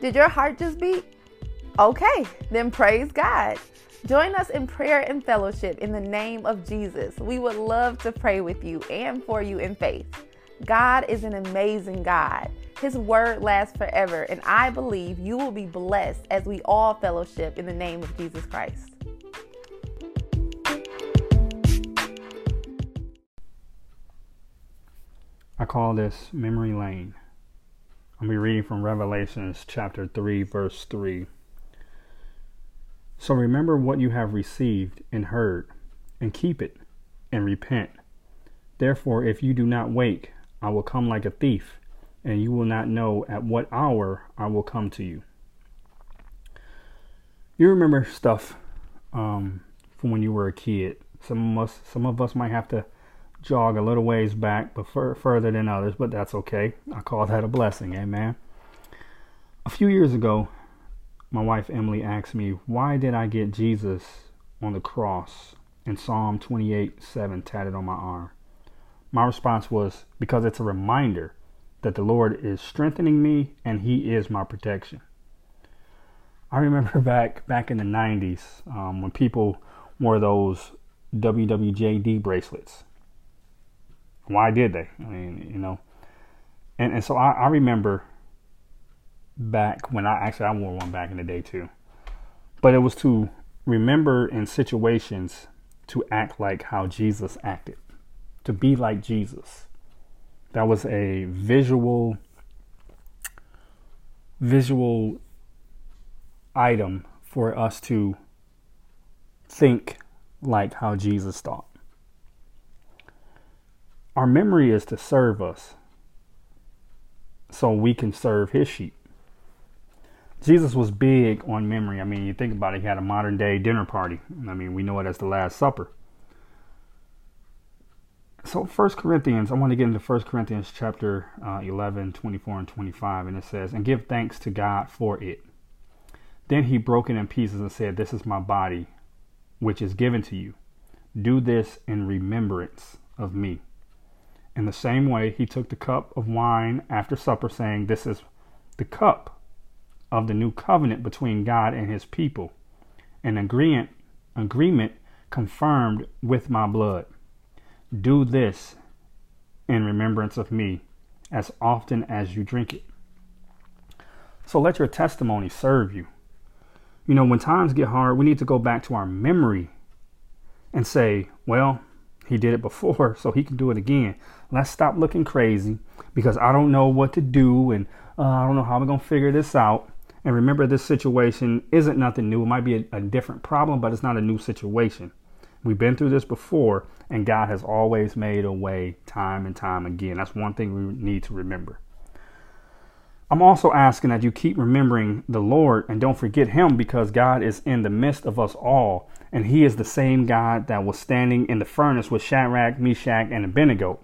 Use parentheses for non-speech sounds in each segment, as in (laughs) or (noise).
Did your heart just beat? Okay, then praise God. Join us in prayer and fellowship in the name of Jesus. We would love to pray with you and for you in faith. God is an amazing God. His word lasts forever, and I believe you will be blessed as we all fellowship in the name of Jesus Christ. I call this memory lane. I'll be reading from Revelations chapter 3, verse 3. So remember what you have received and heard, and keep it, and repent. Therefore, if you do not wake, I will come like a thief, and you will not know at what hour I will come to you. You remember stuff um, from when you were a kid. Some of us, some of us might have to jog a little ways back, but fur- further than others. But that's okay. I call that a blessing. Amen. A few years ago, my wife Emily asked me, Why did I get Jesus on the cross and Psalm 28 7 tatted on my arm? My response was, Because it's a reminder that the Lord is strengthening me and He is my protection. I remember (laughs) back back in the 90s um, when people wore those WWJD bracelets. Why did they? I mean, you know, and and so I, I remember back when I actually I wore one back in the day too. But it was to remember in situations to act like how Jesus acted, to be like Jesus. That was a visual visual item for us to think like how Jesus thought. Our memory is to serve us so we can serve his sheep. Jesus was big on memory. I mean, you think about it, he had a modern day dinner party. I mean, we know it as the Last Supper. So, First Corinthians, I want to get into First Corinthians chapter uh, 11, 24, and 25, and it says, And give thanks to God for it. Then he broke it in pieces and said, This is my body, which is given to you. Do this in remembrance of me. In the same way, he took the cup of wine after supper, saying, This is the cup of the new covenant between God and his people, an agreement, agreement confirmed with my blood. Do this in remembrance of me as often as you drink it. So let your testimony serve you. You know, when times get hard, we need to go back to our memory and say, well, he did it before, so he can do it again. Let's stop looking crazy because I don't know what to do and uh, I don't know how I'm going to figure this out. And remember, this situation isn't nothing new. It might be a, a different problem, but it's not a new situation. We've been through this before, and God has always made a way time and time again. That's one thing we need to remember. I'm also asking that you keep remembering the Lord and don't forget Him because God is in the midst of us all. And He is the same God that was standing in the furnace with Shadrach, Meshach, and Abednego.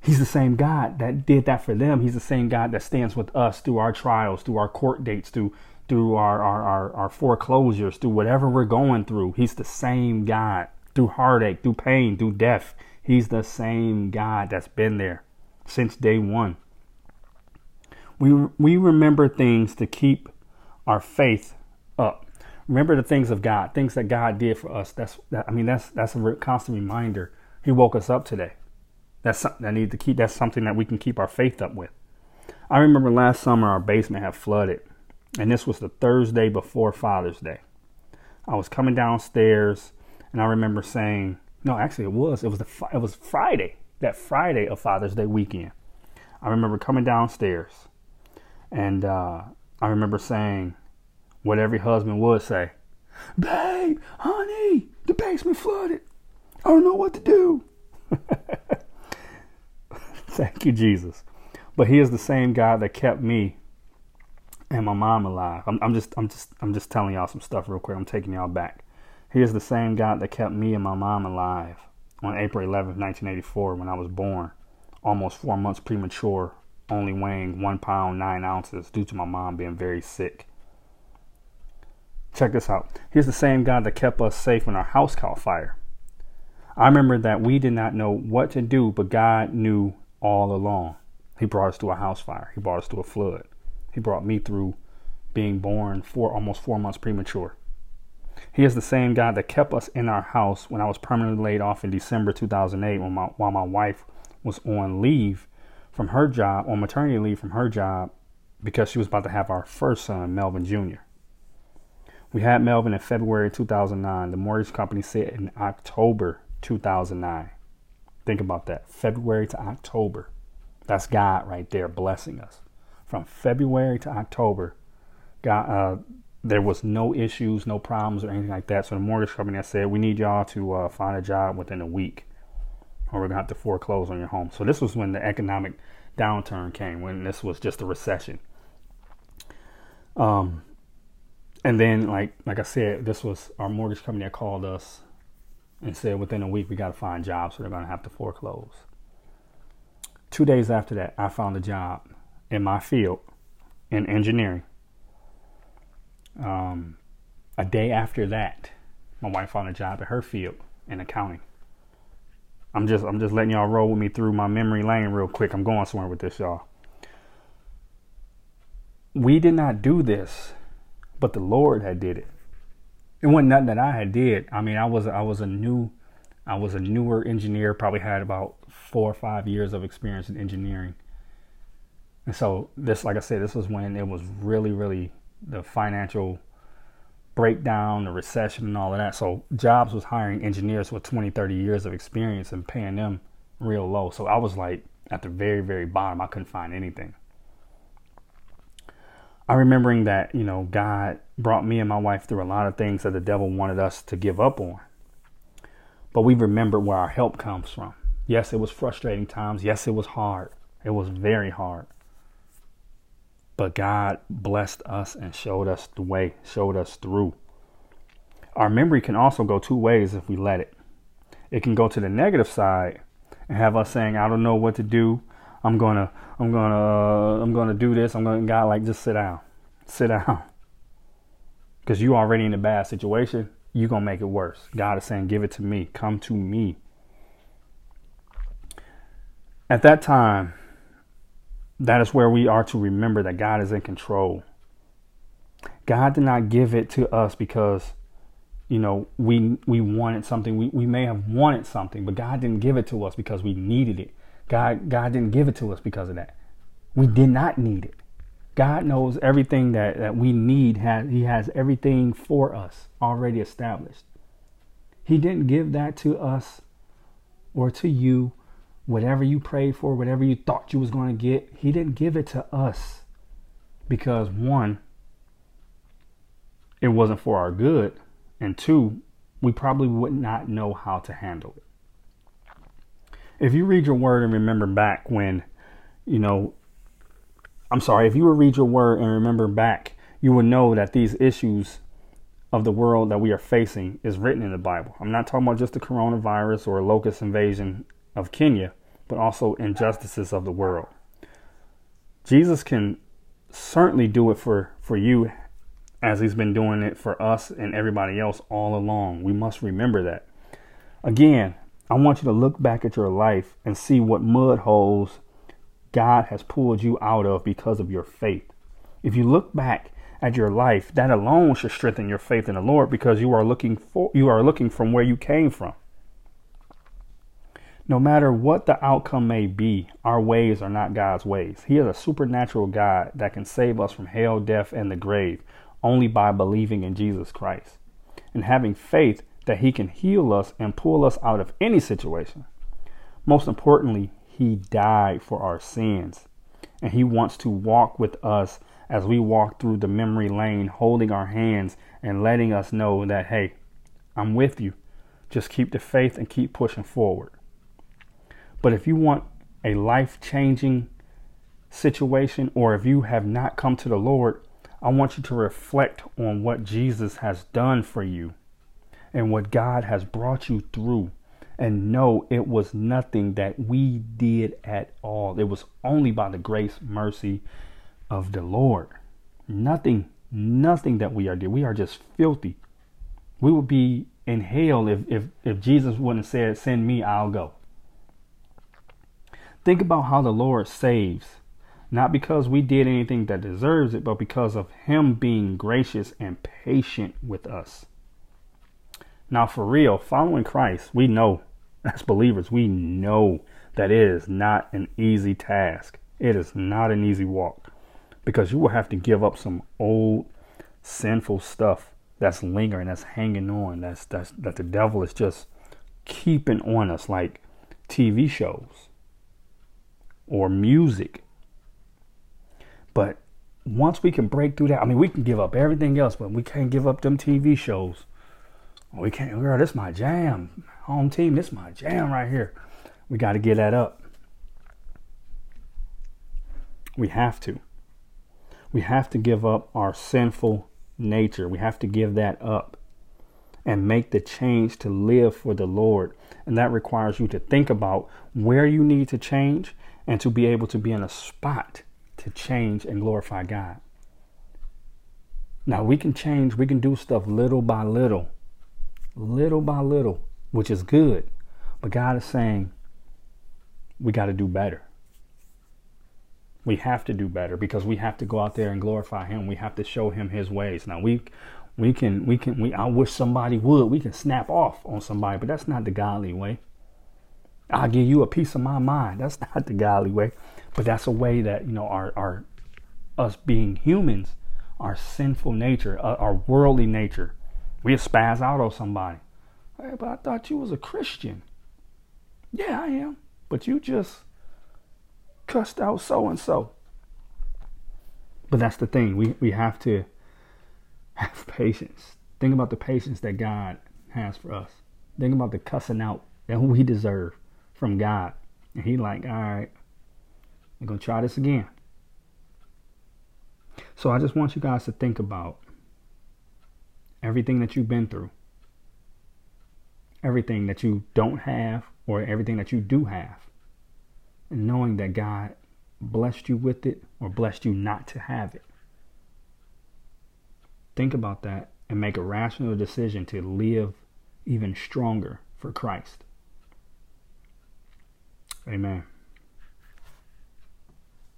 He's the same God that did that for them. He's the same God that stands with us through our trials, through our court dates, through through our, our, our, our foreclosures, through whatever we're going through. He's the same God. Through heartache, through pain, through death. He's the same God that's been there since day one. We we remember things to keep our faith up. Remember the things of God, things that God did for us. That's that, I mean that's that's a constant reminder. He woke us up today. That's something that need to keep. That's something that we can keep our faith up with. I remember last summer our basement had flooded, and this was the Thursday before Father's Day. I was coming downstairs, and I remember saying, "No, actually, it was. It was the it was Friday. That Friday of Father's Day weekend." I remember coming downstairs, and uh, I remember saying what every husband would say, "Babe, honey, the basement flooded. I don't know what to do." (laughs) Thank you, Jesus. But He is the same God that kept me and my mom alive. I'm, I'm, just, I'm just, I'm just telling y'all some stuff real quick. I'm taking y'all back. He is the same God that kept me and my mom alive on April 11th, 1984, when I was born, almost four months premature, only weighing one pound nine ounces due to my mom being very sick. Check this out. He's the same God that kept us safe when our house caught fire. I remember that we did not know what to do, but God knew all along. He brought us to a house fire. He brought us to a flood. He brought me through being born for almost four months premature. He is the same God that kept us in our house when I was permanently laid off in December 2008 when my, while my wife was on leave from her job, on maternity leave from her job, because she was about to have our first son, Melvin Jr. We had Melvin in February 2009. The mortgage company said in October 2009. Think about that. February to October. That's God right there blessing us. From February to October, God, uh, there was no issues, no problems, or anything like that. So the mortgage company said, we need y'all to uh, find a job within a week, or we're gonna have to foreclose on your home. So this was when the economic downturn came, when this was just a recession. Um, and then like like I said, this was our mortgage company that called us and said within a week we got to find jobs, so they're gonna have to foreclose. Two days after that, I found a job in my field in engineering. Um, a day after that, my wife found a job at her field in accounting. I'm just I'm just letting y'all roll with me through my memory lane real quick. I'm going somewhere with this, y'all. We did not do this, but the Lord had did it. It wasn't nothing that I had did. I mean, I was I was a new I was a newer engineer, probably had about four or five years of experience in engineering. And so this, like I said, this was when it was really, really the financial breakdown, the recession, and all of that. So Jobs was hiring engineers with 20, 30 years of experience and paying them real low. So I was like at the very, very bottom. I couldn't find anything. I remembering that, you know, God brought me and my wife through a lot of things that the devil wanted us to give up on. But we remembered where our help comes from. Yes, it was frustrating times. Yes, it was hard. It was very hard. But God blessed us and showed us the way, showed us through. Our memory can also go two ways if we let it. It can go to the negative side and have us saying, I don't know what to do. I'm gonna, I'm gonna, uh, I'm gonna do this. I'm gonna, God, like, just sit down, (laughs) sit down. Because you already in a bad situation, you're gonna make it worse. God is saying, give it to me. Come to me. At that time, that is where we are to remember that God is in control. God did not give it to us because, you know, we we wanted something. We, we may have wanted something, but God didn't give it to us because we needed it. God God didn't give it to us because of that. We did not need it. God knows everything that, that we need. Has, he has everything for us already established. He didn't give that to us or to you whatever you prayed for, whatever you thought you was going to get, he didn't give it to us because one, it wasn't for our good, and two, we probably would not know how to handle it. If you read your word and remember back when, you know, I'm sorry, if you would read your word and remember back, you would know that these issues of the world that we are facing is written in the Bible. I'm not talking about just the coronavirus or a locust invasion of Kenya but also injustices of the world. Jesus can certainly do it for, for you as he's been doing it for us and everybody else all along. We must remember that. Again, I want you to look back at your life and see what mud holes God has pulled you out of because of your faith. If you look back at your life, that alone should strengthen your faith in the Lord because you are looking for you are looking from where you came from. No matter what the outcome may be, our ways are not God's ways. He is a supernatural God that can save us from hell, death, and the grave only by believing in Jesus Christ and having faith that He can heal us and pull us out of any situation. Most importantly, He died for our sins and He wants to walk with us as we walk through the memory lane, holding our hands and letting us know that, hey, I'm with you. Just keep the faith and keep pushing forward. But if you want a life changing situation, or if you have not come to the Lord, I want you to reflect on what Jesus has done for you and what God has brought you through. And know it was nothing that we did at all. It was only by the grace, mercy of the Lord. Nothing, nothing that we are doing. We are just filthy. We would be in hell if, if, if Jesus wouldn't have said, Send me, I'll go. Think about how the Lord saves. Not because we did anything that deserves it, but because of Him being gracious and patient with us. Now, for real, following Christ, we know as believers, we know that it is not an easy task. It is not an easy walk because you will have to give up some old sinful stuff that's lingering, that's hanging on, that's that's that the devil is just keeping on us like TV shows or music. But once we can break through that, I mean, we can give up everything else, but we can't give up them TV shows. We can't, girl, this is my jam. Home team, this is my jam right here. We got to get that up. We have to. We have to give up our sinful nature. We have to give that up and make the change to live for the Lord. And that requires you to think about where you need to change and to be able to be in a spot to change and glorify God. Now, we can change, we can do stuff little by little, little by little, which is good. But God is saying, we got to do better. We have to do better because we have to go out there and glorify Him. We have to show Him His ways. Now we we can we can we I wish somebody would. We can snap off on somebody, but that's not the godly way. I'll give you a piece of my mind. That's (laughs) not the godly way. But that's a way that, you know, our our us being humans, our sinful nature, our worldly nature, we spaz out on somebody. Hey, but I thought you was a Christian. Yeah, I am. But you just cussed out so and so. But that's the thing. We we have to have (laughs) patience. Think about the patience that God has for us. Think about the cussing out that we deserve from God. And he like, all right, we're gonna try this again. So I just want you guys to think about everything that you've been through. Everything that you don't have or everything that you do have and knowing that God blessed you with it or blessed you not to have it. Think about that and make a rational decision to live even stronger for Christ. Amen.